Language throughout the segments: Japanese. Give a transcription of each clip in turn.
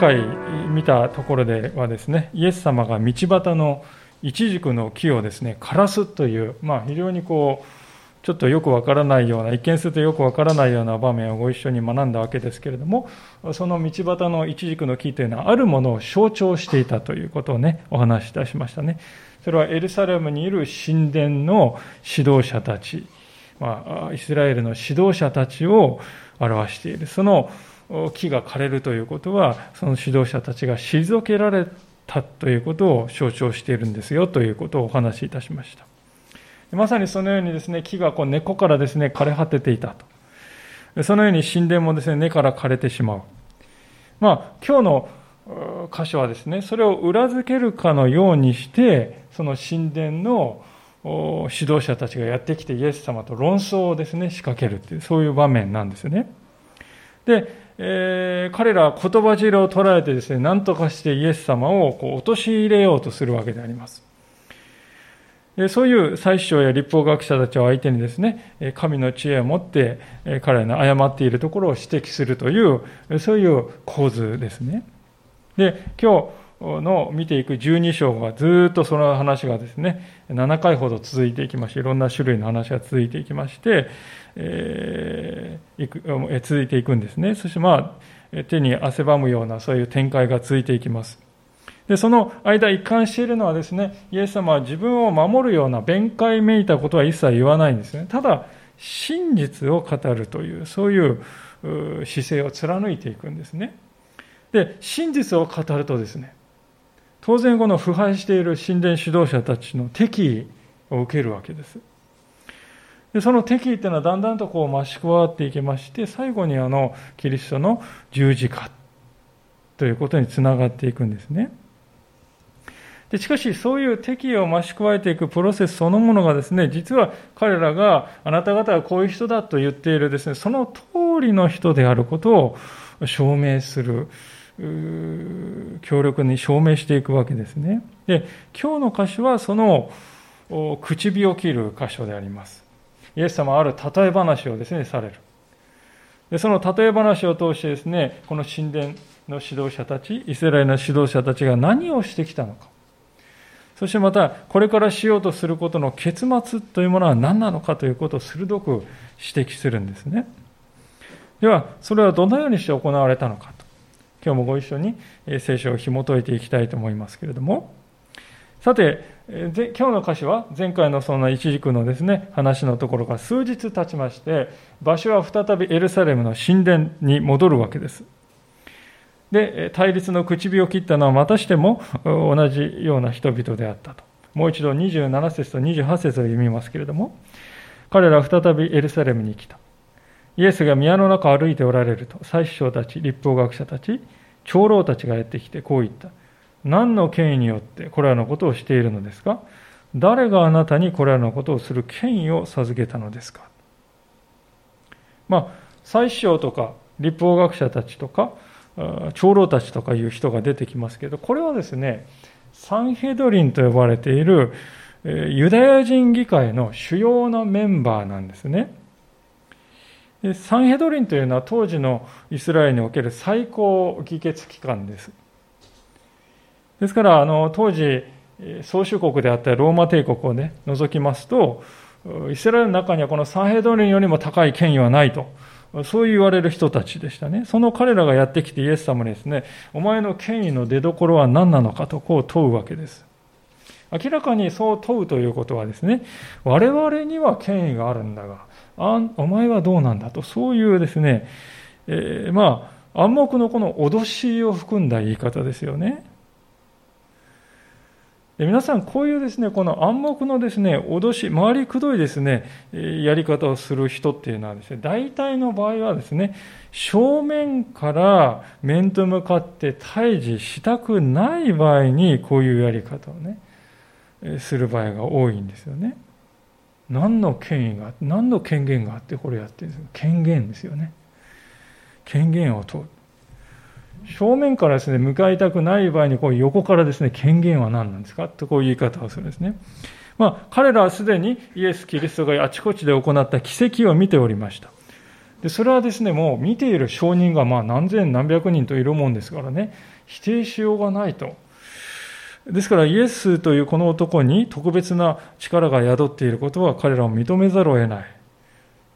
前回見たところではですねイエス様が道端のイチジクの木をですね枯らすという、まあ、非常にこうちょっとよくわからないような一見するとよくわからないような場面をご一緒に学んだわけですけれどもその道端のイチジクの木というのはあるものを象徴していたということをねお話しいたしましたね。それはエルサレムにいる神殿の指導者たち、まあ、イスラエルの指導者たちを表している。その木が枯れるということはその指導者たちが退けられたということを象徴しているんですよということをお話しいたしましたまさにそのようにですね、木がこう根っこからですね、枯れ果てていたと。そのように神殿もですね、根から枯れてしまう。まあ、今日の箇所はですね、それを裏付けるかのようにして、その神殿の指導者たちがやってきてイエス様と論争をですね、仕掛けるっていう、そういう場面なんですよね。で、えー、彼らは言葉汁を捉えてですね、何とかしてイエス様をこう陥れようとするわけであります。そういう宰相や立法学者たちを相手にですね、神の知恵を持って彼らの誤っているところを指摘するという、そういう構図ですね。で、今日の見ていく12章はずっとその話がですね、7回ほど続いていきまして、いろんな種類の話が続いていきまして、えー、続いていくんですね。そしてまあ、手に汗ばむようなそういう展開が続いていきます。で、その間一貫しているのはですね、イエス様は自分を守るような弁解めいたことは一切言わないんですね。ただ、真実を語るという、そういう姿勢を貫いていくんですね。で、真実を語るとですね、当然この腐敗している神殿指導者たちの敵意を受けるわけです。でその敵意っていうのはだんだんとこう増し加わっていきまして、最後にあのキリストの十字架ということにつながっていくんですね。でしかし、そういう敵意を増し加えていくプロセスそのものがですね、実は彼らがあなた方はこういう人だと言っているですね、その通りの人であることを証明する、強力に証明していくわけですね。で、今日の箇所はその口火を切る箇所であります。イエス様はある例え話をですね、される。でその例え話を通してですね、この神殿の指導者たち、イスラエルの指導者たちが何をしてきたのか。そしてまた、これからしようとすることの結末というものは何なのかということを鋭く指摘するんですね。では、それはどのようにして行われたのか。今日もご一緒に聖書を紐解いていきたいと思いますけれども。さて、今日の歌詞は前回のその一軸のですね、話のところから数日経ちまして、場所は再びエルサレムの神殿に戻るわけです。で、対立の口火を切ったのはまたしても同じような人々であったと。もう一度27節と28節を読みますけれども、彼らは再びエルサレムに来た。イエスが宮の中を歩いておられると、祭司長たち、立法学者たち、長老たちがやってきてこう言った。何の権威によってこれらのことをしているのですか？誰があなたにこれらのことをする権威を授けたのですか？まあ、祭司長とか立法学者たちとか、長老たちとかいう人が出てきますけど、これはですね、サンヘドリンと呼ばれているユダヤ人議会の主要なメンバーなんですね。サンヘドリンというのは当時のイスラエルにおける最高議決機関です。ですから、あの当時、宗主国であったローマ帝国をね、除きますと、イスラエルの中にはこのサンヘドリンよりも高い権威はないとそう言われる人たちでしたね。その彼らがやってきてイエス様にですね、お前の権威の出所は何なのかとこう問うわけです。明らかにそう問うということはですね、我々には権威があるんだが、あお前はどうなんだと、そういうですね、えー、まあ、暗黙のこの脅しを含んだ言い方ですよね。皆さん、こういうですね、この暗黙のですね、脅し、回りくどいですね、やり方をする人っていうのはですね、大体の場合はですね、正面から面と向かって対峙したくない場合に、こういうやり方をね、する場合が多いんですよね。何の権威が、何の権限があってこれやってるんですか？権限ですよね。権限を問う。正面からですね、向かいたくない場合に、こう横からですね、権限は何なんですか？とこういう言い方をするんですね。まあ、彼らはすでにイエス・キリストがあちこちで行った奇跡を見ておりました。でそれはですね、もう見ている証人がまあ何千何百人といるもんですからね、否定しようがないと。ですからイエスというこの男に特別な力が宿っていることは彼らを認めざるを得ない。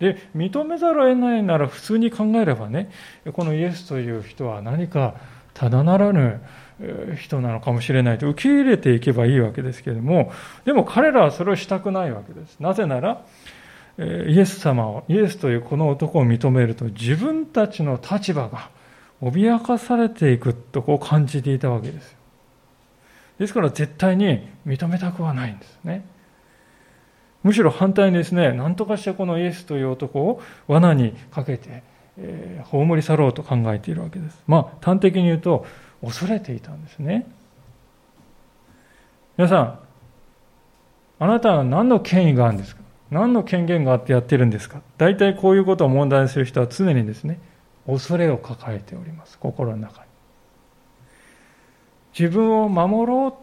で、認めざるを得ないなら普通に考えればね、このイエスという人は何かただならぬ人なのかもしれないと受け入れていけばいいわけですけれども、でも彼らはそれをしたくないわけです。なぜなら、イエス様を、イエスというこの男を認めると自分たちの立場が脅かされていくとこう感じていたわけです。ですから絶対に認めたくはないんですね。むしろ反対にですね、何とかしてこのイエスという男を罠にかけて、えー、葬り去ろうと考えているわけです。まあ、端的に言うと、恐れていたんですね。皆さん、あなたは何の権威があるんですか？何の権限があってやってるんですか？大体こういうことを問題にする人は常にですね、恐れを抱えております。心の中に。自分を守ろう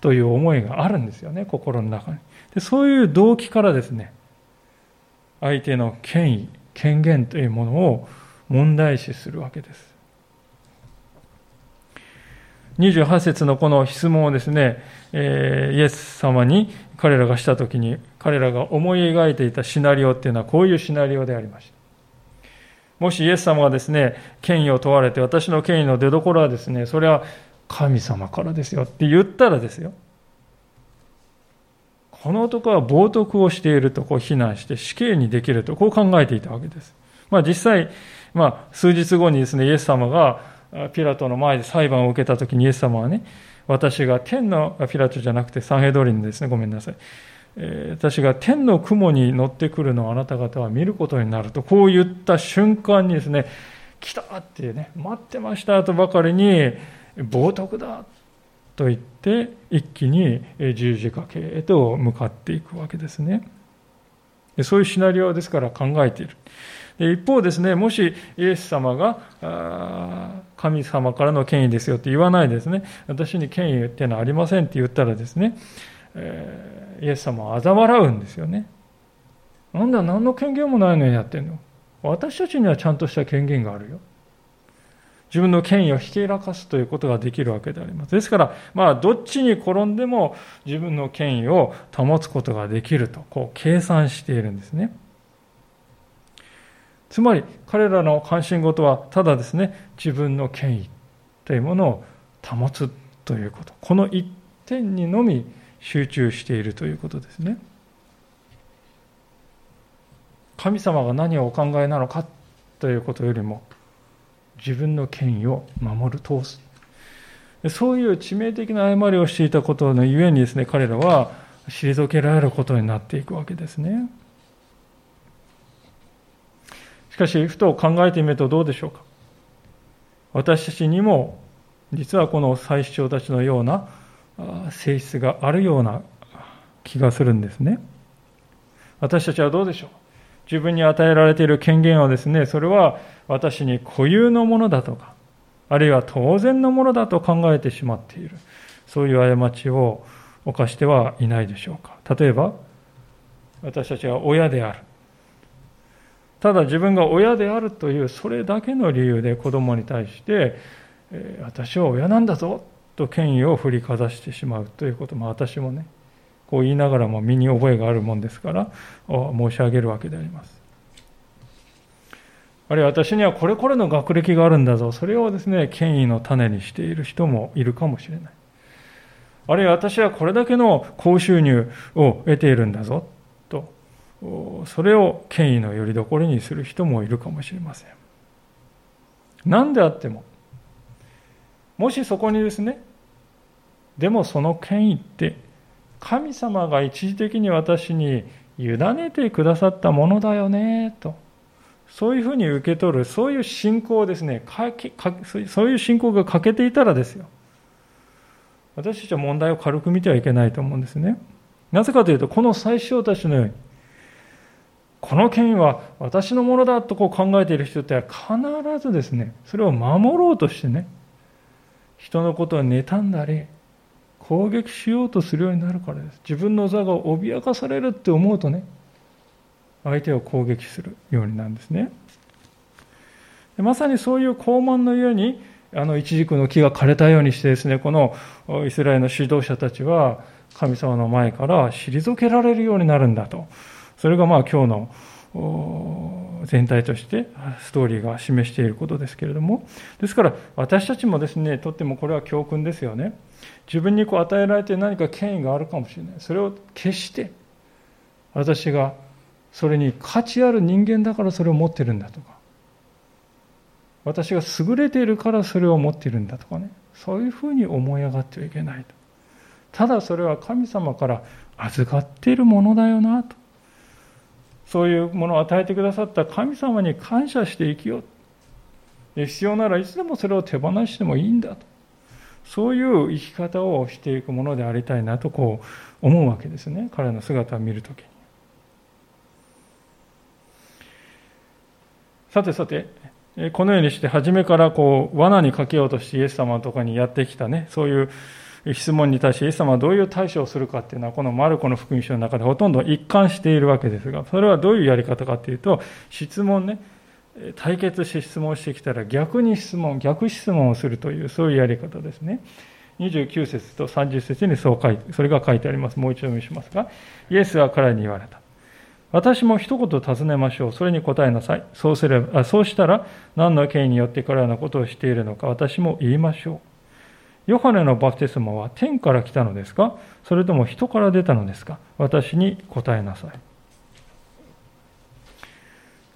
という思いがあるんですよね、心の中に。でそういう動機からですね、相手の権威、権限というものを問題視するわけです。28節のこの質問をですね、えー、イエス様に彼らがしたときに、彼らが思い描いていたシナリオっていうのはこういうシナリオでありました。もしイエス様がですね、権威を問われて、私の権威の出所はですね、それは神様からですよって言ったらですよ。この男は冒涜をしているとこう非難して死刑にできるとこう考えていたわけです。まあ実際、まあ数日後にですね、イエス様がピラトの前で裁判を受けた時にイエス様はね、私が天の、ピラトじゃなくてサンヘドリンですね、ごめんなさい。私が天の雲に乗ってくるのをあなた方は見ることになると、こう言った瞬間にですね、来たってね、待ってましたとばかりに、冒涜だと言って一気に十字架形へと向かっていくわけですね。そういうシナリオですから考えている。一方ですね、もしイエス様が神様からの権威ですよって言わないですね、私に権威っていうのはありませんって言ったらですね、イエス様は嘲笑うんですよね。なんだ、何の権限もないのにやってんの。私たちにはちゃんとした権限があるよ。自分の権威をひけらかすということができるわけであります。ですから、まあ、どっちに転んでも自分の権威を保つことができると、こう、計算しているんですね。つまり、彼らの関心事は、ただですね、自分の権威というものを保つということ。この一点にのみ集中しているということですね。神様が何をお考えなのかということよりも、自分の権威を守る、通す。そういう致命的な誤りをしていたことのゆえにですね、彼らは退けられることになっていくわけですね。しかし、ふと考えてみるとどうでしょうか。私たちにも、実はこの最主張たちのような性質があるような気がするんですね。私たちはどうでしょう自分に与えられている権限はですね、それは私に固有のものだとか、あるいは当然のものだと考えてしまっている。そういう過ちを犯してはいないでしょうか。例えば、私たちは親である。ただ自分が親であるというそれだけの理由で子供に対して、え私は親なんだぞと権威を振りかざしてしまうということも私もね、こう言いながらも身に覚えがあるもんですから申し上げるわけであります。あるいは私にはこれこれの学歴があるんだぞ、それをですね、権威の種にしている人もいるかもしれない。あるいは私はこれだけの高収入を得ているんだぞ、と、それを権威のよりどころにする人もいるかもしれません。何であっても、もしそこにですね、でもその権威って神様が一時的に私に委ねてくださったものだよねと。そういうふうに受け取るそういう信仰ですね。そういう信仰が欠けていたらですよ。私たちは問題を軽く見てはいけないと思うんですね。なぜかというとこの最小たちのようにこの権威は私のものだとこう考えている人って必ずですねそれを守ろうとしてね人のことを妬んだり攻撃しようとするようになるからです。自分の座が脅かされるって思うとね、相手を攻撃するようになるんですね。でまさにそういう傲慢のように、あの一軸の木が枯れたようにしてですね、このイスラエルの指導者たちは神様の前から退けられるようになるんだと。それがまあ今日の全体としてストーリーが示していることですけれども、ですから私たちもですね、とってもこれは教訓ですよね。自分にこう与えられて何か権威があるかもしれない。それを決して私がそれに価値ある人間だからそれを持ってるんだとか、私が優れているからそれを持っているんだとかね、そういうふうに思い上がってはいけないと。ただそれは神様から預かっているものだよなと。そういうものを与えてくださった神様に感謝して生きよう。必要ならいつでもそれを手放してもいいんだと。そういう生き方をしていくものでありたいなとこう思うわけですね。彼の姿を見るときに。さてさて、このようにして初めからこう罠にかけようとしてイエス様のとこにやってきたね、そういう質問に対してイエス様はどういう対処をするかっていうのはこのマルコの福音書の中でほとんど一貫しているわけですが、それはどういうやり方かっていうと、質問ね、対決して質問してきたら逆に質問、逆質問をするというそういうやり方ですね。29節と30節にそう書いて、それが書いてあります。もう一度読みしますが、イエスは彼に言われた。私も一言尋ねましょう。それに答えなさい。そうすれば、そうしたら、何の権威によってこのことをしているのか、私も言いましょう。ヨハネのバプテスマは天から来たのですか？それとも人から出たのですか？私に答えなさい。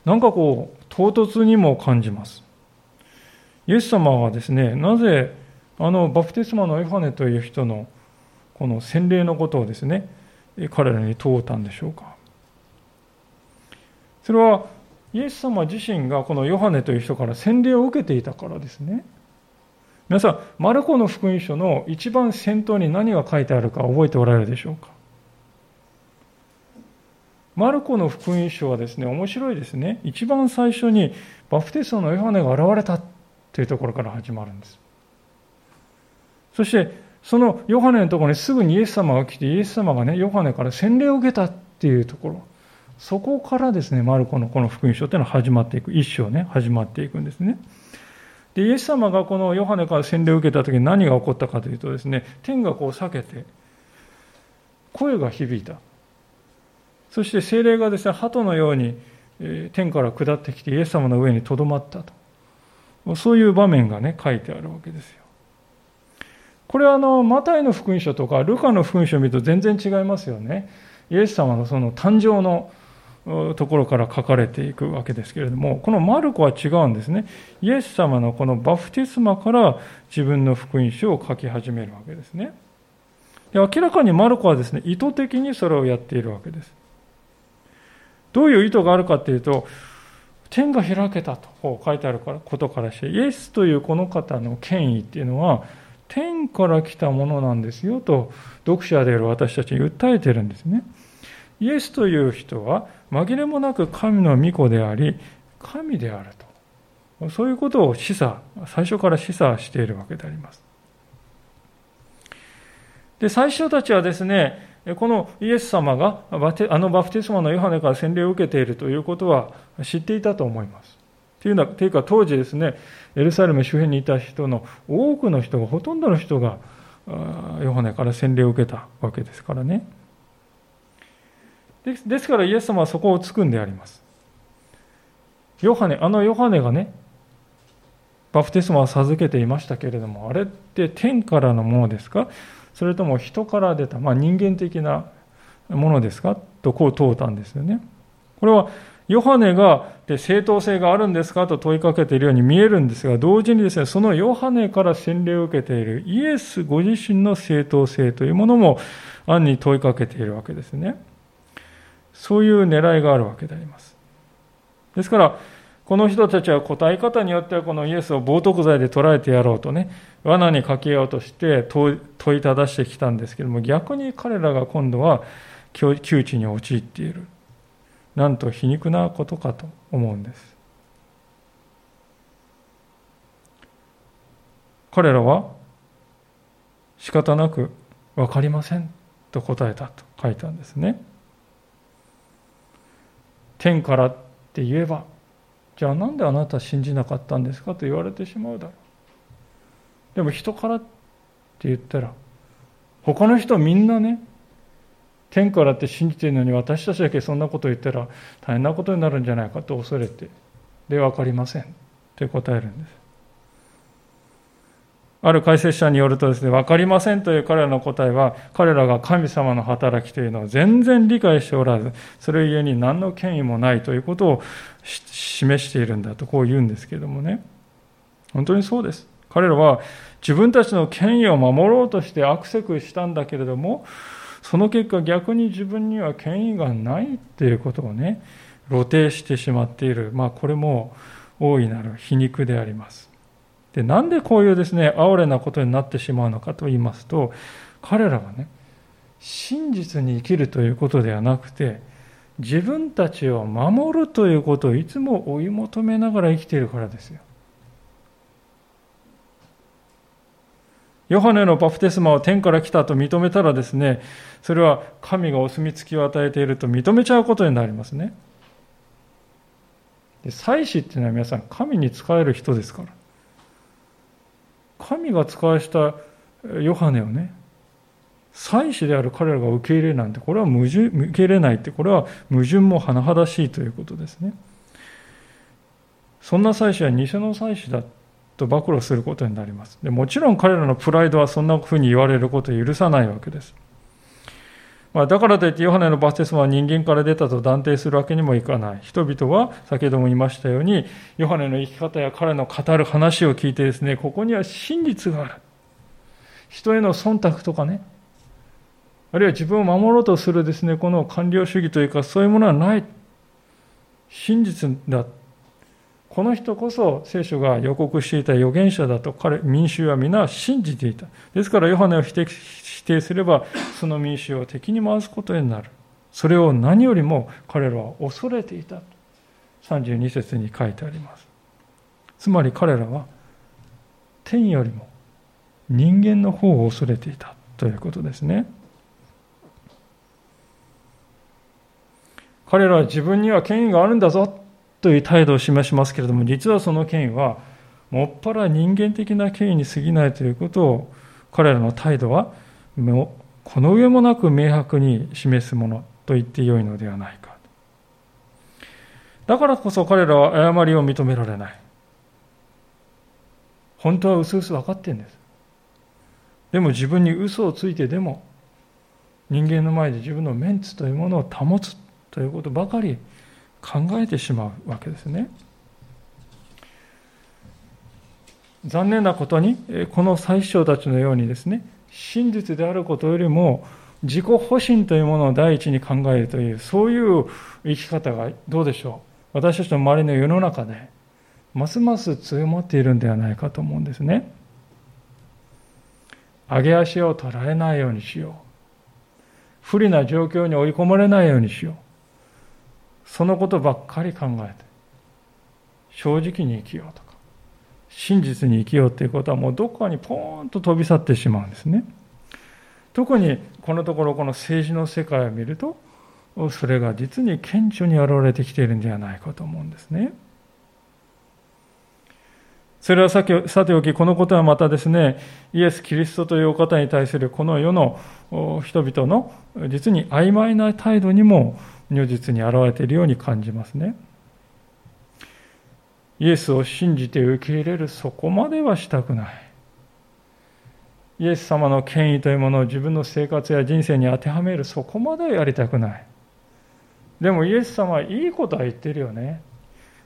なんかこう、唐突にも感じます。イエス様はですね、なぜ、あの、バプテスマのヨハネという人の、この洗礼のことをですね、彼らに問うたんでしょうか？それはイエス様自身がこのヨハネという人から洗礼を受けていたからですね。皆さん、マルコの福音書の一番先頭に何が書いてあるか覚えておられるでしょうか？マルコの福音書はですね、面白いですね。一番最初にバプテスマのヨハネが現れたというところから始まるんです。そして、そのヨハネのところにすぐにイエス様が来て、イエス様がね、ヨハネから洗礼を受けたっていうところ。そこからですね、マルコのこの福音書というのは始まっていく、一章ね、始まっていくんですね。で、イエス様がこのヨハネから洗礼を受けた時に何が起こったかというとですね、天がこう裂けて、声が響いた。そして精霊がですね、鳩のように天から下ってきてイエス様の上にとどまったと。そういう場面がね、書いてあるわけですよ。これはあの、マタイの福音書とか、ルカの福音書を見ると全然違いますよね。イエス様のその誕生のところから書かれていくわけですけれども、このマルコは違うんですね。イエス様のこのバプティスマから自分の福音書を書き始めるわけですね。で明らかにマルコはですね、意図的にそれをやっているわけです。どういう意図があるかというと、天が開けたと書いてあるからことからして、イエスというこの方の権威っていうのは、天から来たものなんですよと、読者である私たちに訴えてるんですね。イエスという人は紛れもなく神の御子であり、神であると。そういうことを示唆、最初から示唆しているわけであります。で、最初たちはですね、このイエス様があのバプテスマのヨハネから洗礼を受けているということは知っていたと思います。というのは、というか当時ですね、エルサレム周辺にいた人の多くの人が、ほとんどの人が、ヨハネから洗礼を受けたわけですからね。ですからイエス様はそこをつくんであります。ヨハネ、あのヨハネがね、バプテスマを授けていましたけれども、あれって天からのものですか？それとも人から出た、まあ、人間的なものですか？とこう問うたんですよね。これはヨハネがで正当性があるんですか？と問いかけているように見えるんですが、同時にですね、そのヨハネから洗礼を受けているイエスご自身の正当性というものも暗に問いかけているわけですね。そういう狙いがあるわけであります。ですから、この人たちは答え方によってはこのイエスを冒涜罪で捉えてやろうとね、罠にかけようとして問いただしてきたんですけども、逆に彼らが今度は窮地に陥っている。なんと皮肉なことかと思うんです彼らは仕方なく分かりませんと答えたと書いたんですね天からって言えばじゃあなんであなた信じなかったんですかと言われてしまうだろう。でも人からって言ったら他の人みんなね天からって信じてるのに私たちだけそんなこと言ったら大変なことになるんじゃないかと恐れてで分かりませんって答えるんです。ある解説者によるとですね、分かりませんという彼らの答えは、彼らが神様の働きというのを全然理解しておらず、それゆえに何の権威もないということを示しているんだとこう言うんですけれどもね。本当にそうです。彼らは自分たちの権威を守ろうとしてアクセクしたんだけれども、その結果逆に自分には権威がないっていうことをね、露呈してしまっている。まあこれも大いなる皮肉であります。で、なんでこういうですね、哀れなことになってしまうのかと言いますと、彼らはね、真実に生きるということではなくて、自分たちを守るということをいつも追い求めながら生きているからですよ。ヨハネのバプテスマは天から来たと認めたらですね、それは神がお墨付きを与えていると認めちゃうことになりますね。で祭司っていうのは皆さん神に仕える人ですから。神が使わしたヨハネをね、祭司である彼らが受け入れなんて、これは矛盾、受け入れないって、これは矛盾も甚だしいということですね。そんな祭司は偽の祭司だと暴露することになります。でもちろん彼らのプライドはそんなふうに言われることを許さないわけです。まあ、だからといってヨハネのバテスマは人間から出たと断定するわけにもいかない。人々は先ほども言いましたように、ヨハネの生き方や彼の語る話を聞いてですね、ここには真実がある。人への忖度とかね、あるいは自分を守ろうとするですね、この官僚主義というか、そういうものはない。真実だ。この人こそ聖書が予告していた預言者だと彼、民衆は皆信じていた。ですから、ヨハネを否定定すれば、その民衆を敵に回すことになる。それを何よりも彼らは恐れていた。32節に書いてあります。つまり彼らは天よりも人間の方を恐れていたということですね。彼らは自分には権威があるんだぞという態度を示しますけれども、実はその権威は、もっぱら人間的な権威に過ぎないということを、彼らの態度はこの上もなく明白に示すものと言ってよいのではないか。だからこそ彼らは誤りを認められない。本当は薄々分かってんです。でも自分に嘘をついてでも人間の前で自分のメンツというものを保つということばかり考えてしまうわけですね。残念なことにこの最初たちのようにですね真実であることよりも自己保身というものを第一に考えるというそういう生き方がどうでしょう。私たちの周りの世の中でますます強まっているんではないかと思うんですね。上げ足を取られないようにしよう。不利な状況に追い込まれないようにしよう。そのことばっかり考えて正直に生きようと。真実に生きようということはもうどこかにポーンと飛び去ってしまうんですね。特にこのところこの政治の世界を見るとそれが実に顕著に現れてきているんではないかと思うんですね。それはさておき、このことはまたですね、イエス・キリストというお方に対するこの世の人々の実に曖昧な態度にも如実に現れているように感じますね。イエスを信じて受け入れるそこまではしたくない。イエス様の権威というものを自分の生活や人生に当てはめるそこまではやりたくない。でもイエス様はいいことは言ってるよね。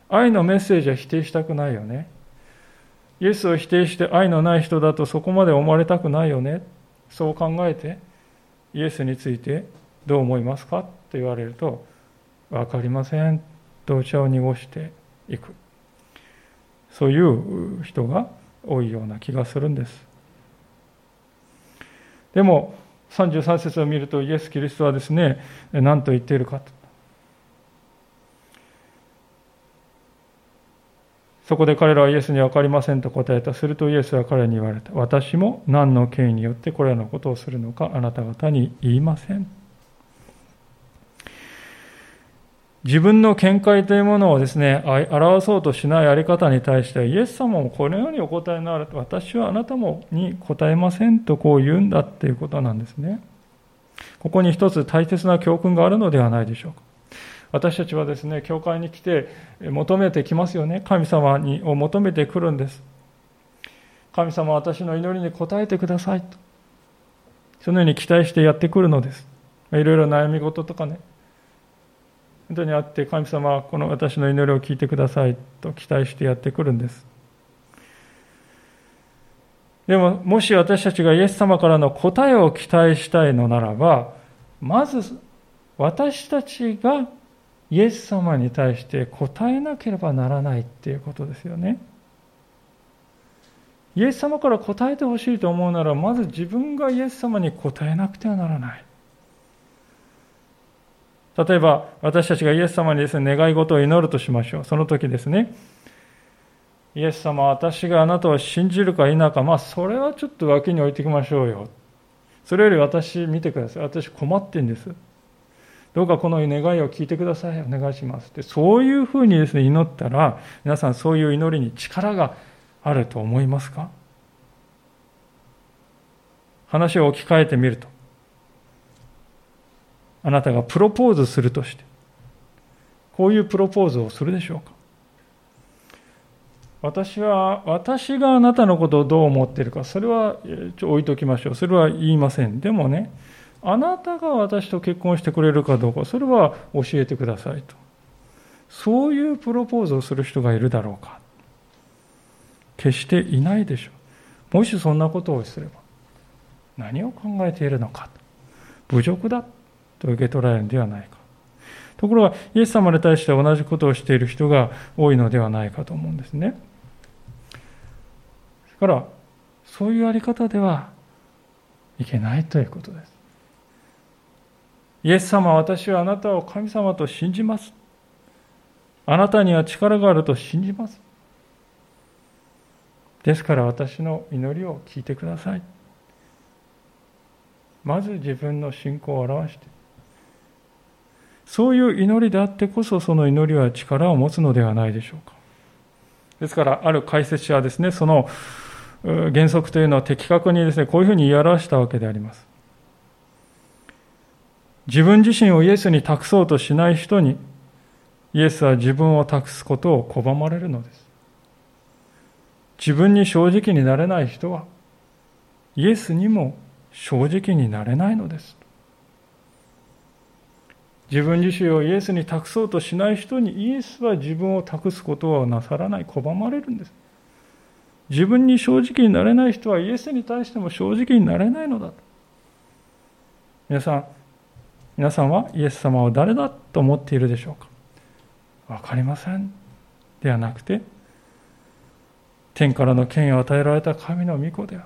愛のメッセージは否定したくないよね。イエスを否定して愛のない人だとそこまで思われたくないよね。そう考えて、イエスについてどう思いますか？と言われると、分かりませんとお茶を濁していく。そういう人が多いような気がするんです。でも、33節を見るとイエス・キリストはですね、何と言っているかと。そこで彼らはイエスに分かりませんと答えた。するとイエスは彼に言われた。私も何の権威によってこれらのことをするのかあなた方に言いません。自分の見解というものをですね、表そうとしないあり方に対してイエス様もこのようにお答えになると、私はあなたもに答えませんとこう言うんだっていうことなんですね。ここに一つ大切な教訓があるのではないでしょうか。私たちはですね、教会に来て求めてきますよね。神様にを求めてくるんです。神様は私の祈りに応えてくださいと。そのように期待してやってくるのです。いろいろ悩み事とかね、本当にあって、神様はこの私の祈りを聞いてくださいと期待してやってくるんです。でも、もし私たちがイエス様からの答えを期待したいのならば、まず私たちがイエス様に対して答えなければならないっていうことですよね。イエス様から答えてほしいと思うなら、まず自分がイエス様に答えなくてはならない。例えば、私たちがイエス様にですね、願い事を祈るとしましょう。その時ですね、イエス様、私があなたを信じるか否か、まあ、それはちょっと脇に置いていきましょうよ。それより私、見てください。私、困ってんです。どうかこの願いを聞いてください。お願いします。でそういうふうにですね、祈ったら、皆さん、そういう祈りに力があると思いますか？話を置き換えてみると、あなたがプロポーズするとして、こういうプロポーズをするでしょうか？私は、私があなたのことをどう思っているか、それはちょ置いときましょう。それは言いません。でもね、あなたが私と結婚してくれるかどうか、それは教えてくださいと。そういうプロポーズをする人がいるだろうか。決していないでしょう。もしそんなことをすれば、何を考えているのか。侮辱だと受け取られるのではないか。ところが、イエス様に対して同じことをしている人が多いのではないかと思うんですね。だから、そういうあり方ではいけないということです。イエス様、私はあなたを神様と信じます。あなたには力があると信じます。ですから私の祈りを聞いてください。まず自分の信仰を表して、そういう祈りであってこそその祈りは力を持つのではないでしょうか。ですから、ある解説者はですね、その原則というのは的確にですね、こういうふうに言い表したわけであります。自分自身をイエスに託そうとしない人に、イエスは自分を託すことを拒まれるのです。自分に正直になれない人は、イエスにも正直になれないのです。自分自身をイエスに託そうとしない人にイエスは自分を託すことはなさらない、拒まれるんです。自分に正直になれない人はイエスに対しても正直になれないのだと。皆さん、皆さんはイエス様を誰だと思っているでしょうか？わかりません。ではなくて、天からの権威を与えられた神の御子である。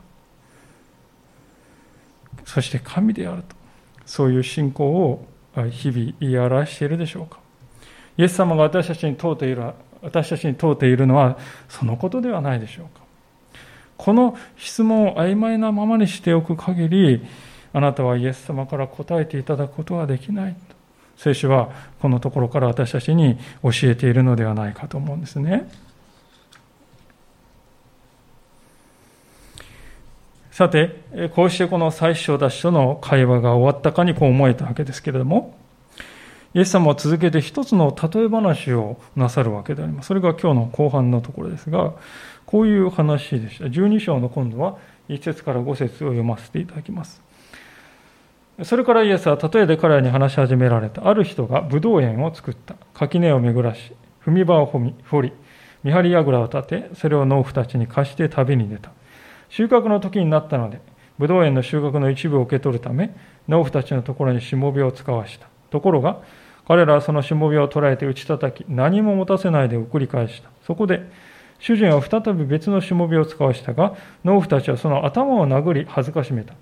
そして神であると。そういう信仰を日々言い表しているでしょうか。イエス様が私たちに問うている、私たちに問うているのはそのことではないでしょうか。この質問を曖昧なままにしておく限り、あなたはイエス様から答えていただくことはできない。聖書はこのところから私たちに教えているのではないかと思うんですね。さて、こうしてこの最初たちとの会話が終わったかにこう思えたわけですけれども、イエス様は続けて一つの例え話をなさるわけであります。それが今日の後半のところですが、こういう話でした。12章の今度は1節から5節を読ませていただきます。それからイエスは例えで彼らに話し始められた。ある人がブドウ園を作った。垣根を巡らし、踏み場を掘り、見張り櫓を立て、それを農夫たちに貸して旅に出た。収穫の時になったので、ブドウ園の収穫の一部を受け取るため、農夫たちのところにしもべを使わした。ところが、彼らはそのしもべを捕らえて打ち叩き、何も持たせないで送り返した。そこで、主人は再び別のしもべを使わしたが、農夫たちはその頭を殴り恥ずかしめた。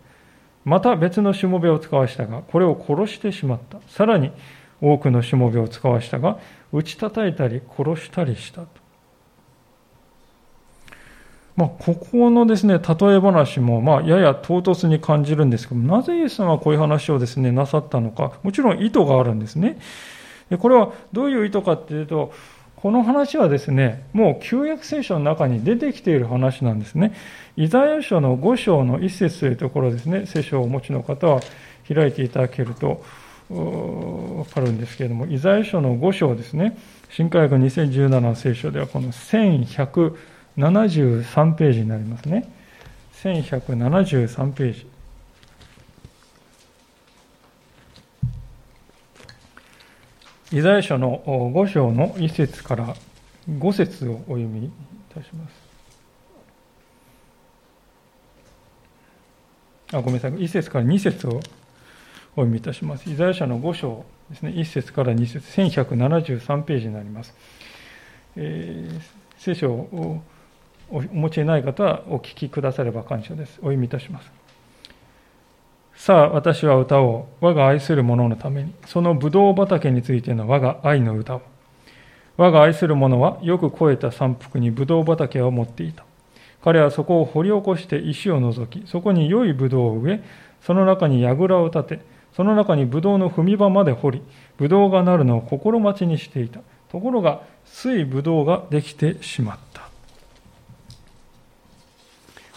また別のしもべを使わしたが、これを殺してしまった。さらに多くのしもべを使わしたが、打ち叩いたり殺したりしたと。まあ、ここのですね、例え話も、まあ、やや唐突に感じるんですけどなぜイエス様はこういう話をですね、なさったのか、もちろん意図があるんですね。でこれはどういう意図かっていうと、この話はですね、もう旧約聖書の中に出てきている話なんですね。イザヤ書の5章の一節というところですね、聖書をお持ちの方は開いていただけると分かるんですけれども、イザヤ書の5章ですね、新科学2017聖書ではこの1100 1173ページになりますね。1173ページ。イザヤ書の5章の1節から5節をお読みいたします。あごめんなさい、1節から2節をお読みいたします。イザヤ書の5章ですね、1節から2節、1173ページになります。えー、聖書をお持ちでない方はお聞きくだされば感謝です。お読みいたします。さあ、私は歌おう。我が愛する者のために。そのブドウ畑についての我が愛の歌を。我が愛する者はよく肥えた山腹にブドウ畑を持っていた。彼はそこを掘り起こして石を除き、そこに良いブドウを植え、その中に櫓を立て、その中にブドウの踏み場まで掘り、ブドウがなるのを心待ちにしていた。ところが、水ブドウができてしまった。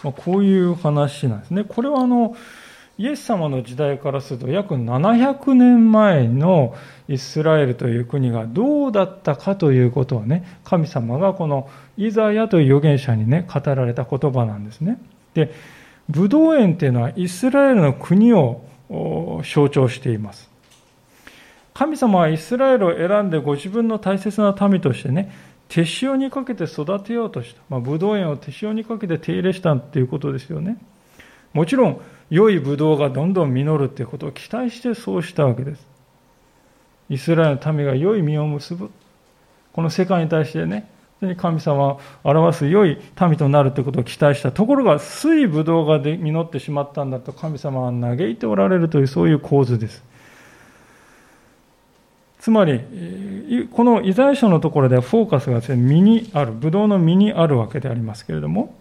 まあ、こういう話なんですね。これはあの、イエス様の時代からすると約700年前のイスラエルという国がどうだったかということをね、神様がこのイザヤという預言者にね、語られた言葉なんですね。で、ブドウ園っていうのはイスラエルの国を象徴しています。神様はイスラエルを選んでご自分の大切な民としてね、手塩にかけて育てようとした。まあ、ブドウ園を手塩にかけて手入れしたっていうことですよね。もちろん、良いブドウがどんどん実るということを期待してそうしたわけです。イスラエルの民が良い実を結ぶ。この世界に対してね、神様を表す良い民となるということを期待した。ところが、水ブドウがで実ってしまったんだと神様は嘆いておられるというそういう構図です。つまり、このイザヤ書のところではフォーカスがですね、実にある、ブドウの実にあるわけでありますけれども、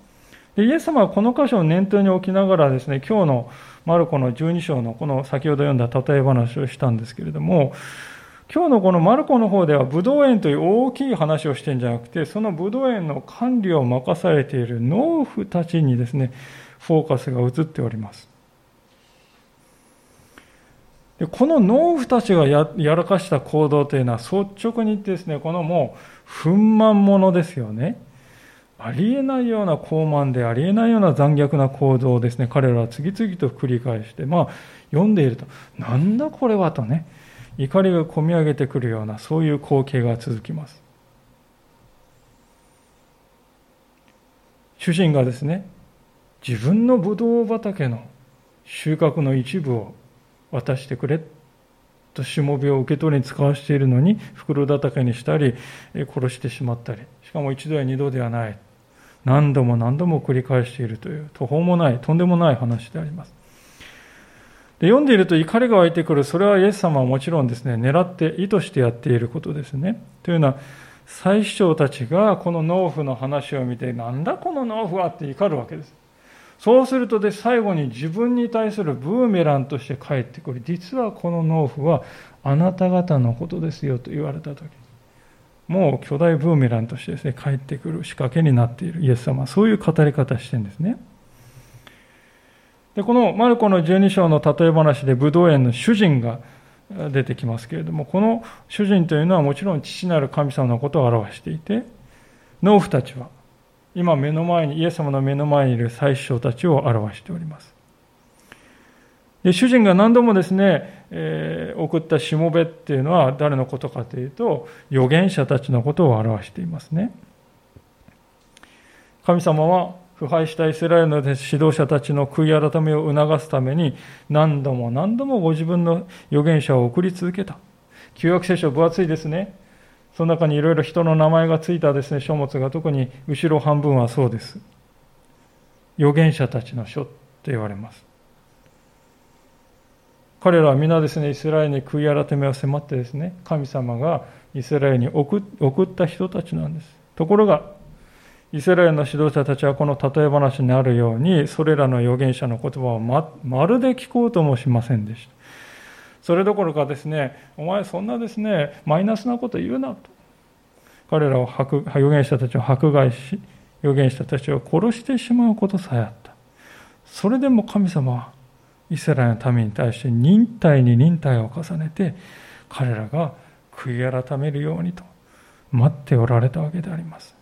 でイエス様はこの箇所を念頭に置きながらですね、今日のマルコの12章のこの先ほど読んだ例え話をしたんですけれども、今日のこのマルコの方ではブドウ園という大きい話をしてるんじゃなくて、そのブドウ園の管理を任されている農夫たちにですね、フォーカスが移っております。この農夫たちがやらかした行動というのは率直に言ってですね、このもう、憤懣者ですよね。ありえないような傲慢でありえないような残虐な行動をですね、彼らは次々と繰り返して、まあ、読んでいると、なんだこれはとね、怒りがこみ上げてくるような、そういう光景が続きます。主人がですね、自分のブドウ畑の収穫の一部を渡してくれ。としもべを受け取りに使わしているのに袋叩きにしたり殺してしまったり。しかも一度や二度ではない。何度も何度も繰り返しているという途方もないとんでもない話であります。で読んでいると怒りが湧いてくる。それはイエス様はもちろんですね狙って意図してやっていることですね。というのは最首長たちがこの農夫の話を見てなんだこの農夫はって怒るわけです。そうするとで最後に自分に対するブーメランとして帰ってくる。実はこの農夫はあなた方のことですよと言われた時。もう巨大ブーメランとしてですね帰ってくる仕掛けになっている。イエス様そういう語り方してるんですね。でこのマルコの12章の例え話でブドウ園の主人が出てきますけれどもこの主人というのはもちろん父なる神様のことを表していて農夫たちは今目の前に、イエス様の目の前にいる最首たちを表しております。で主人が何度もですね、えー、送ったしもべっていうのは誰のことかというと、預言者たちのことを表していますね。神様は腐敗したイスラエルの指導者たちの悔い改めを促すために何度も何度もご自分の預言者を送り続けた。旧約聖書分厚いですね。その中にいろいろ人の名前がついたですね、書物が特に後ろ半分はそうです。預言者たちの書と言われます。彼らは皆ですね、イスラエルに悔い改めを迫ってですね、神様がイスラエルに送った人たちなんです。ところが、イスラエルの指導者たちはこの例え話にあるように、それらの預言者の言葉をままるで聞こうともしませんでした。それどころかですね、お前そんなですね、マイナスなこと言うなと。彼らを預言者たちを迫害し、預言者たちを殺してしまうことさえあった。それでも神様はイスラエルの民に対して忍耐に忍耐を重ねて彼らが悔い改めるようにと待っておられたわけであります。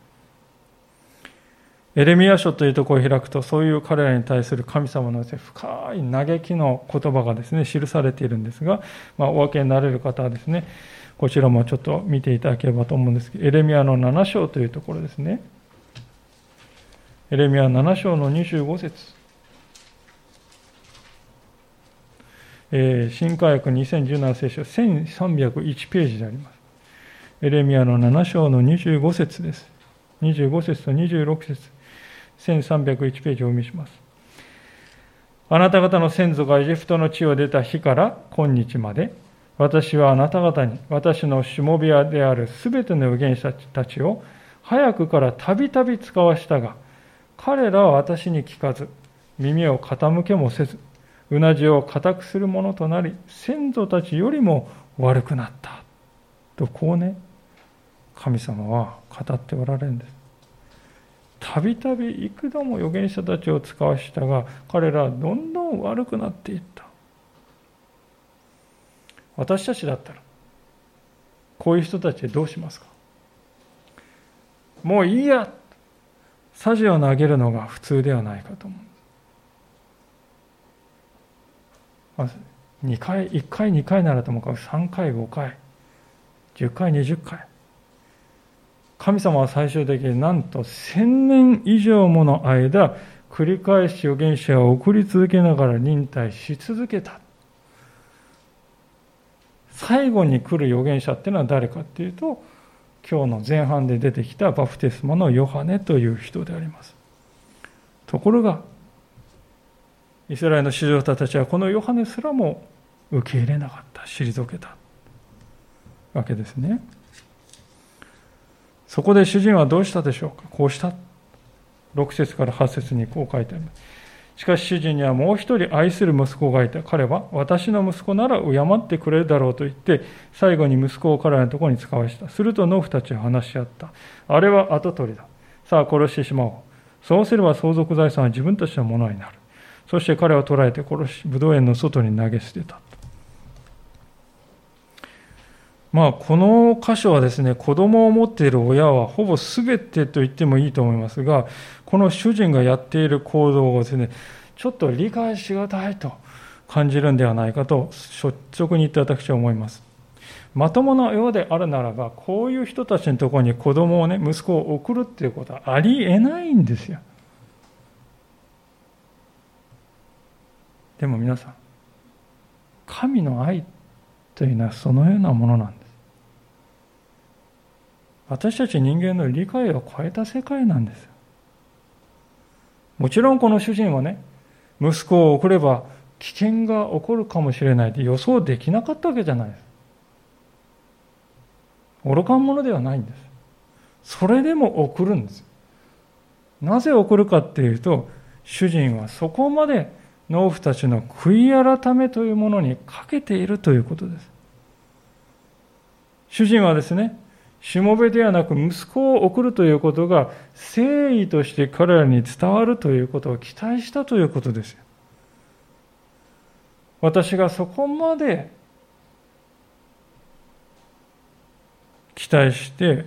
エレミア書というところを開くと、そういう彼らに対する神様の深い嘆きの言葉がですね、記されているんですが、まあ、お分けになれる方はですね、こちらもちょっと見ていただければと思うんですけど、エレミアの7章というところですね。エレミア7章の25節えー、新科学2017聖書1301ページであります。エレミアの7章の25節です。25節と26節1301ページをお見せします。あなた方の先祖がエジプトの地を出た日から今日まで、私はあなた方に私のしもべ屋であるすべての預言者たちを早くからたびたび使わしたが、彼らは私に聞かず、耳を傾けもせず、うなじを固くするものとなり、先祖たちよりも悪くなった。とこうね、神様は語っておられるんです。たびたび幾度も預言者たちを使わしたが、彼らはどんどん悪くなっていった。私たちだったら、こういう人たちどうしますか？もういいやさじを投げるのが普通ではないかと思うまず。2回、1回、2回ならともかく3回、5回、10回、20回。神様は最終的になんと千年以上もの間、繰り返し預言者を送り続けながら忍耐し続けた。最後に来る預言者っていうのは誰かっていうと、今日の前半で出てきたバプテスマのヨハネという人であります。ところが、イスラエルの指導者たちはこのヨハネすらも受け入れなかった、退けたわけですね。そこで主人はどうしたでしょうか？こうした。6節から8節にこう書いてあります。しかし主人にはもう一人愛する息子がいた。彼は私の息子なら敬ってくれるだろうと言って、最後に息子を彼らのところに使わした。すると農夫たちは話し合った。あれは跡取りだ。さあ殺してしまおう。そうすれば相続財産は自分たちのものになる。そして彼を捕らえて殺し、武道園の外に投げ捨てた。まあ、この箇所はですね、子供を持っている親はほぼ全てと言ってもいいと思いますが、この主人がやっている行動をですね、ちょっと理解しがたいと感じるんではないかと率直に言って私は思います。まともなようであるならば、こういう人たちのところに子供をね、息子を送るっていうことはありえないんですよ。でも皆さん、神の愛というのはそのようなものなんです。私たち人間の理解を超えた世界なんです。もちろんこの主人はね、息子を送れば危険が起こるかもしれないって予想できなかったわけじゃないです。愚か者ではないんです。それでも送るんです。なぜ送るかっていうと、主人はそこまで農夫たちの悔い改めというものにかけているということです。主人はですね、しもべではなく息子を送るということが誠意として彼らに伝わるということを期待したということです。私がそこまで期待して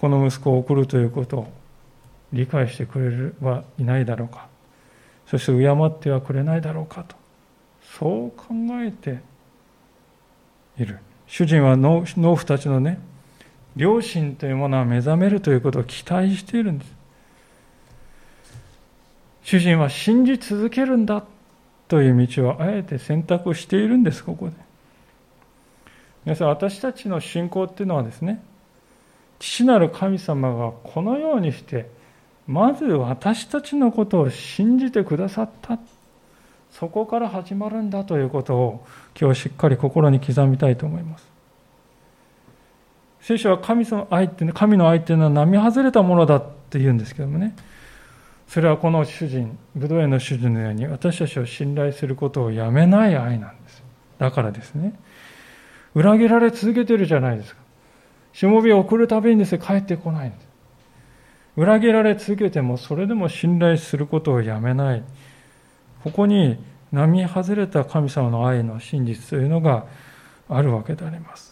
この息子を送るということを理解してくれるはいないだろうか。そして敬ってはくれないだろうかと。そう考えている。主人は農夫たちのね良心というものは目覚めるということを期待しているんです。主人は信じ続けるんだという道をあえて選択しているんです、ここで。皆さん、私たちの信仰っていうのはですね、父なる神様がこのようにして、まず私たちのことを信じてくださった。そこから始まるんだということを今日しっかり心に刻みたいと思います。聖書は神の愛って、神の愛っていうのは並外れたものだって言うんですけどもね。それはこの主人、武道園の主人のように私たちを信頼することをやめない愛なんです。だからですね。裏切られ続けてるじゃないですか。しもべを送るたびにですね、帰ってこないんです。裏切られ続けても、それでも信頼することをやめない。ここに並外れた神様の愛の真実というのがあるわけであります。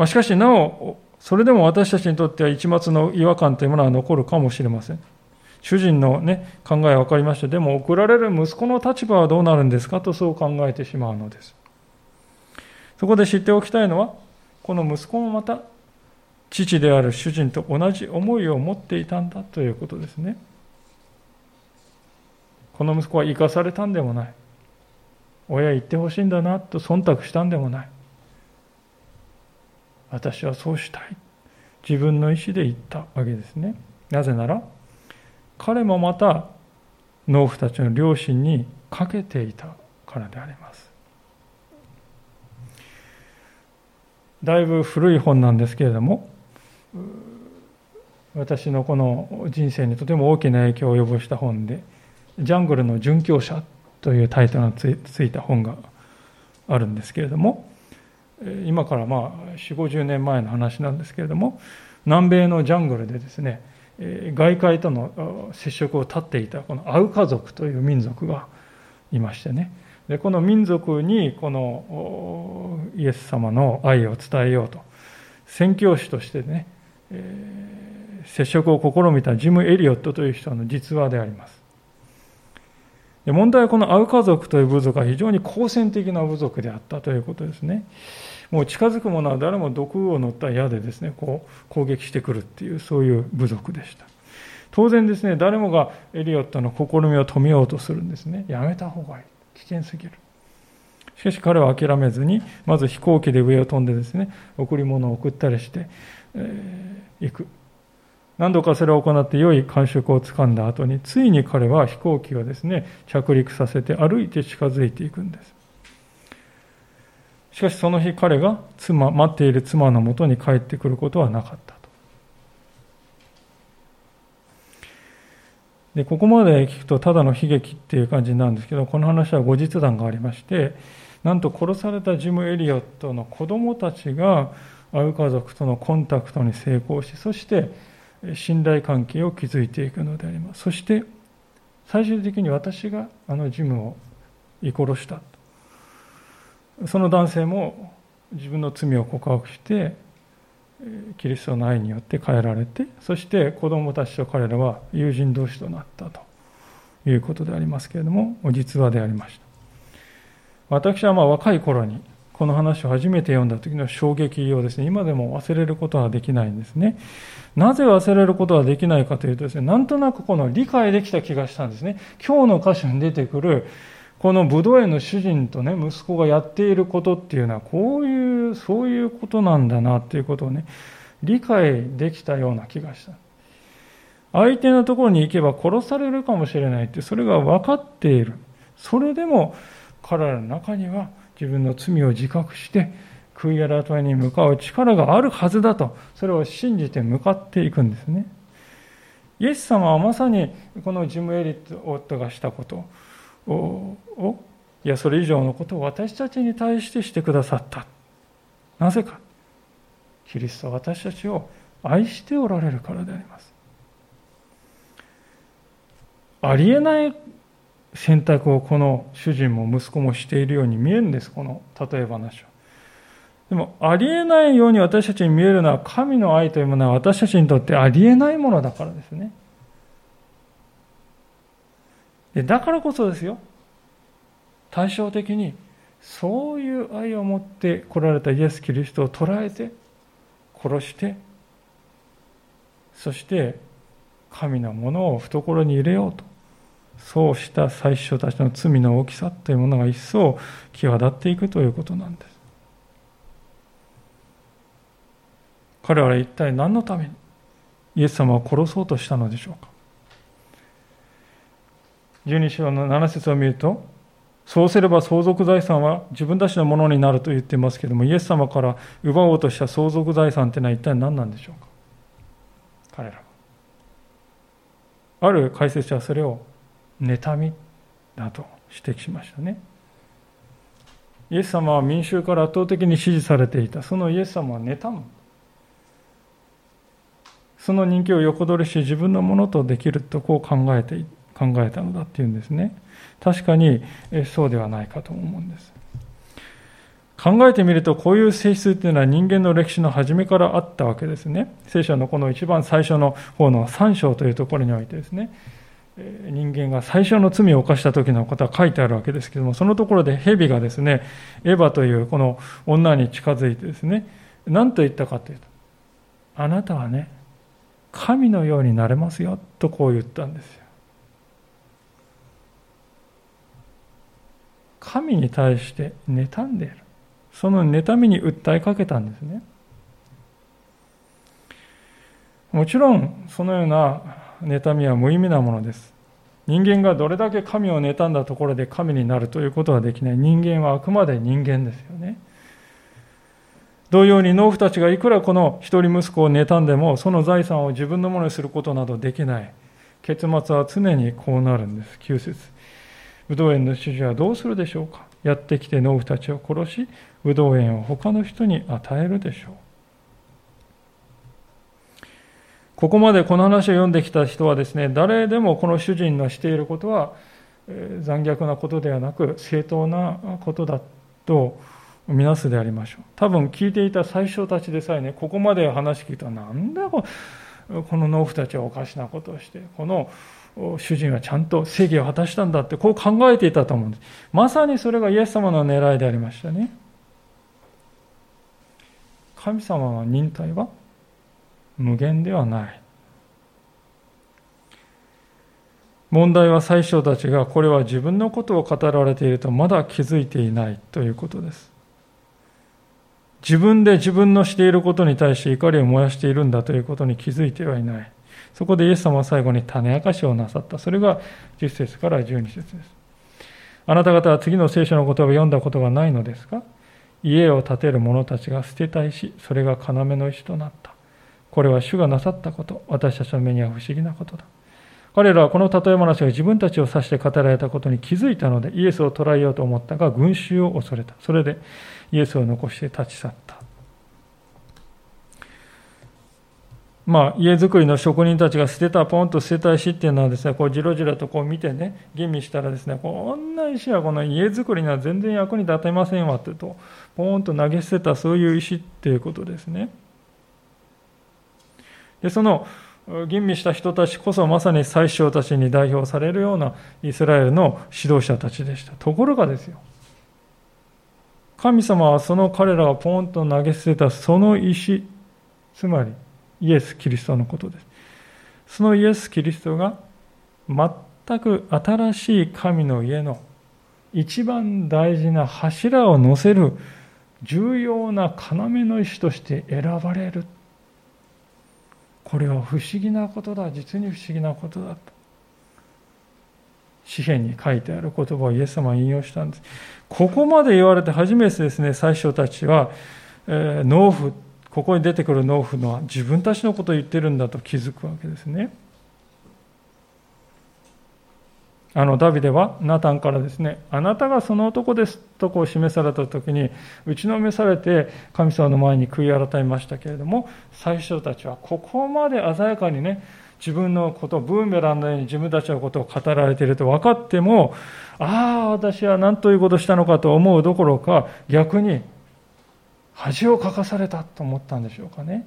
まあ、しかしなお、それでも私たちにとっては一末の違和感というものは残るかもしれません。主人の、ね、考えは分かりました。でも送られる息子の立場はどうなるんですかとそう考えてしまうのです。そこで知っておきたいのは、この息子もまた父である主人と同じ思いを持っていたんだということですね。この息子は生かされたんでもない。親言ってほしいんだなと忖度したんでもない。私はそうしたい。自分の意思で言ったわけですね。なぜなら、彼もまた農夫たちの両親にかけていたからであります。だいぶ古い本なんですけれども、私のこの人生にとても大きな影響を及ぼした本で、ジャングルの殉教者というタイトルのついた本があるんですけれども、今からまあ4、50年前の話なんですけれども、南米のジャングルでですね、外界との接触を絶っていたこのアウカ族という民族がいましてね、でこの民族にこのイエス様の愛を伝えようと、宣教師としてね、えー、接触を試みたジム・エリオットという人の実話でありますで。問題はこのアウカ族という部族は非常に好戦的な部族であったということですね。もう近づく者は誰も毒を乗った矢でですね、こう攻撃してくるっていう、そういう部族でした。当然ですね、誰もがエリオットの試みを止めようとするんですね。やめた方がいい。危険すぎる。しかし彼は諦めずに、まず飛行機で上を飛んでですね、贈り物を送ったりして、えー、行く。何度かそれを行って良い感触をつかんだ後に、ついに彼は飛行機をですね、着陸させて歩いて近づいていくんです。しかしその日彼が妻、待っている妻のもとに帰ってくることはなかったと。で、ここまで聞くとただの悲劇っていう感じなんですけど、この話は後日談がありまして、なんと殺されたジム・エリオットの子供たちがアウ家族とのコンタクトに成功し、そして信頼関係を築いていくのであります。そして、最終的に私があのジムを居殺した。その男性も自分の罪を告白して、キリストの愛によって変えられて、そして子供たちと彼らは友人同士となったということでありますけれども、実話でありました。私はまあ若い頃にこの話を初めて読んだ時の衝撃をですね、今でも忘れることはできないんですね。なぜ忘れることはできないかというとですね、なんとなくこの理解できた気がしたんですね。今日の箇所に出てくる、この武道園の主人とね、息子がやっていることっていうのは、こういう、そういうことなんだなっていうことをね、理解できたような気がした。相手のところに行けば殺されるかもしれないって、それが分かっている。それでも、彼らの中には自分の罪を自覚して悔い改めに向かう力があるはずだとそれを信じて向かっていくんですねイエス様はまさにこのジム・エリットがしたことをいやそれ以上のことを私たちに対してしてくださったなぜかキリストは私たちを愛しておられるからでありますありえない選択をこの主人も息子もしているように見えるんです、この例え話は。でも、ありえないように私たちに見えるのは、神の愛というものは私たちにとってありえないものだからですね。でだからこそですよ。対照的に、そういう愛を持って来られたイエス・キリストを捕らえて、殺して、そして神のものを懐に入れようとそうした最初たちの罪の大きさというものが一層際立っていくということなんです。彼らは一体何のためにイエス様を殺そうとしたのでしょうか。12章の7節を見ると、そうすれば相続財産は自分たちのものになると言っていますけれども、イエス様から奪おうとした相続財産というのは一体何なんでしょうか？彼らは。ある解説者はそれを妬みだと指摘しましたね。イエス様は民衆から圧倒的に支持されていた。そのイエス様は妬む。その人気を横取りし自分のものとできるとこう考えていた考えたのだっていうんですね。確かにそうではないかと思うんです。考えてみるとこういう性質っていうのは人間の歴史の初めからあったわけですね。聖書のこの一番最初の方の3章というところにおいてですね、人間が最初の罪を犯した時のことは書いてあるわけですけども、そのところで蛇がですね、エヴァというこの女に近づいてですね、何と言ったかというと、あなたはね、神のようになれますよとこう言ったんですよ。神に対して妬んでいる。その妬みに訴えかけたんですね。もちろん、そのような妬みは無意味なものです。人間がどれだけ神を妬んだところで神になるということはできない。人間はあくまで人間ですよね。同様に農夫たちがいくらこの一人息子を妬んでも、その財産を自分のものにすることなどできない。結末は常にこうなるんです。9節ブドウ園の主人はどうするでしょうか？やってきて農夫たちを殺し、ブドウ園を他の人に与えるでしょう。ここまでこの話を読んできた人はですね、誰でもこの主人のしていることは残虐なことではなく正当なことだと見なすでありましょう。多分聞いていた最初たちでさえね、ここまで話聞いたらなんだこの農夫たちはおかしなことをして、この主人はちゃんと正義を果たしたんだってこう考えていたと思うんです。まさにそれがイエス様の狙いでありましたね。神様の忍耐は無限ではない。問題は最初たちがこれは自分のことを語られているとまだ気づいていないということです。自分で自分のしていることに対して怒りを燃やしているんだということに気づいてはいない。そこでイエス様は最後に種明かしをなさった。それが10節から12節です。あなた方は次の聖書の言葉を読んだことがないのですか？家を建てる者たちが捨てた石、それが要の石となった。これは主がなさったこと、私たちの目には不思議なことだ。彼らはこの例え話が自分たちを指して語られたことに気づいたので、イエスを捕らえようと思ったが、群衆を恐れた。それでイエスを残して立ち去った。まあ、家づくりの職人たちが捨てた、ポンと捨てた石っていうのはですね、こうじろじろとこう見てね、吟味したらですね、こんな石はこの家づくりには全然役に立てませんわってと、ポンと投げ捨てたそういう石っていうことですね。で、その吟味した人たちこそまさに最初たちに代表されるようなイスラエルの指導者たちでした。ところがですよ、神様はその彼らがポンと投げ捨てたその石、つまりイエス・キリストのことです。そのイエス・キリストが全く新しい神の家の一番大事な柱を乗せる重要な要の石として選ばれる。これは不思議なことだ実に不思議なことだと詩篇に書いてある言葉をイエス様は引用したんですここまで言われて初めてですね最初たちは、えー、農夫ここに出てくる農夫のは自分たちのことを言ってるんだと気づくわけですね。あのダビデはナタンからですね、あなたがその男ですとこう示された時に打ちのめされて神様の前に悔い改めましたけれども、最初たちはここまで鮮やかにね、自分のこと、ブーメランのように自分たちのことを語られていると分かっても、ああ、私は何ということしたのかと思うどころか、逆に恥をかかされたと思ったんでしょうかね。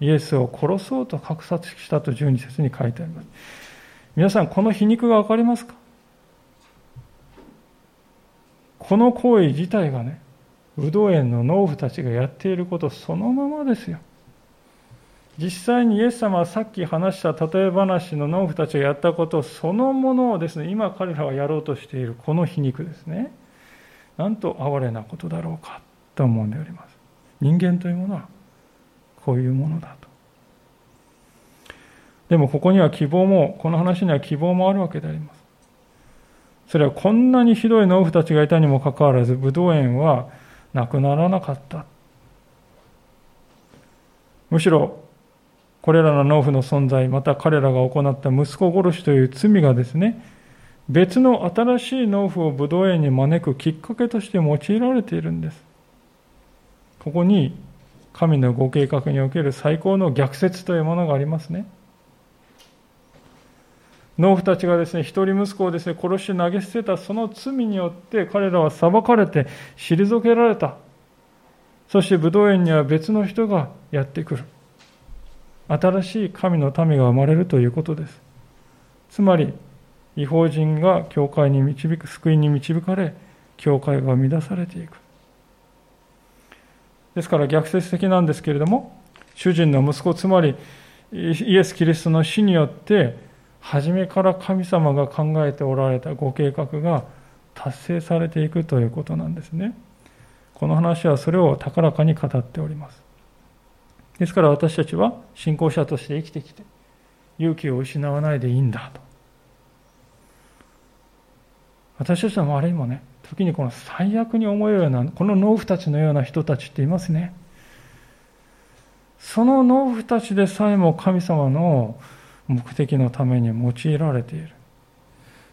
イエスを殺そうと画策したと12節に書いてあります。皆さん、この皮肉が分かりますか？この行為自体がね、武道園の農夫たちがやっていることそのままですよ。実際にイエス様はさっき話した例え話の農夫たちがやったことそのものをですね、今彼らはやろうとしているこの皮肉ですね。なんと哀れなことだろうかと思うんであります。人間というものはこういうものだと。でもここには希望も、この話には希望もあるわけであります。それはこんなにひどい農夫たちがいたにもかかわらず、ブドウ園はなくならなかった。むしろ、これらの農夫の存在、また彼らが行った息子殺しという罪がですね、別の新しい農夫をブドウ園に招くきっかけとして用いられているんです。ここに神のご計画における最高の逆説というものがありますね。農夫たちがですね、一人息子をですね、殺して投げ捨てたその罪によって彼らは裁かれて退けられた。そして武道園には別の人がやってくる。新しい神の民が生まれるということです。つまり、違法人が教会に導く、救いに導かれ、教会が生み出されていく。ですから逆説的なんですけれども、主人の息子、つまりイエス・キリストの死によって、初めから神様が考えておられたご計画が達成されていくということなんですね。この話はそれを高らかに語っております。ですから私たちは信仰者として生きてきて勇気を失わないでいいんだと。私たちの周りにもね、時にこの最悪に思えるような、この農夫たちのような人たちっていますね。その農夫たちでさえも神様の目的のために用いられている。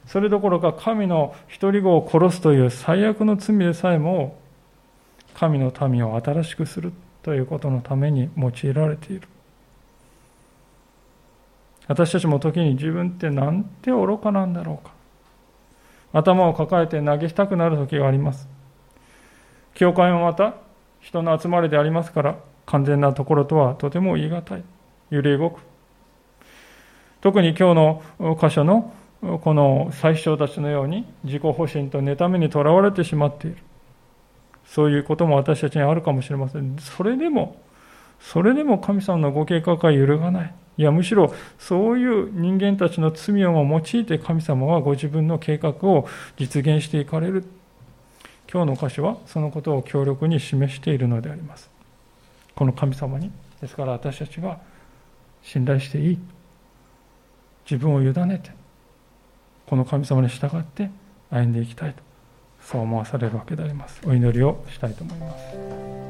それどころか神の一人子を殺すという最悪の罪でさえも神の民を新しくするということのために用いられている。私たちも時に自分ってなんて愚かなんだろうか。頭を抱えて嘆きたくなる時があります。教会もまた人の集まりでありますから完全なところとはとても言い難い。揺れ動く。特に今日の箇所のこの最初たちのように自己保身と妬みにとらわれてしまっている。そういうことも私たちにあるかもしれません。それでも、それでも神様のご計画は揺るがない。いや、むしろそういう人間たちの罪を用いて神様はご自分の計画を実現していかれる。今日の箇所はそのことを強力に示しているのであります。この神様に。ですから私たちは信頼していい。自分を委ねてこの神様に従って歩んでいきたいとそう思わされるわけでありますお祈りをしたいと思います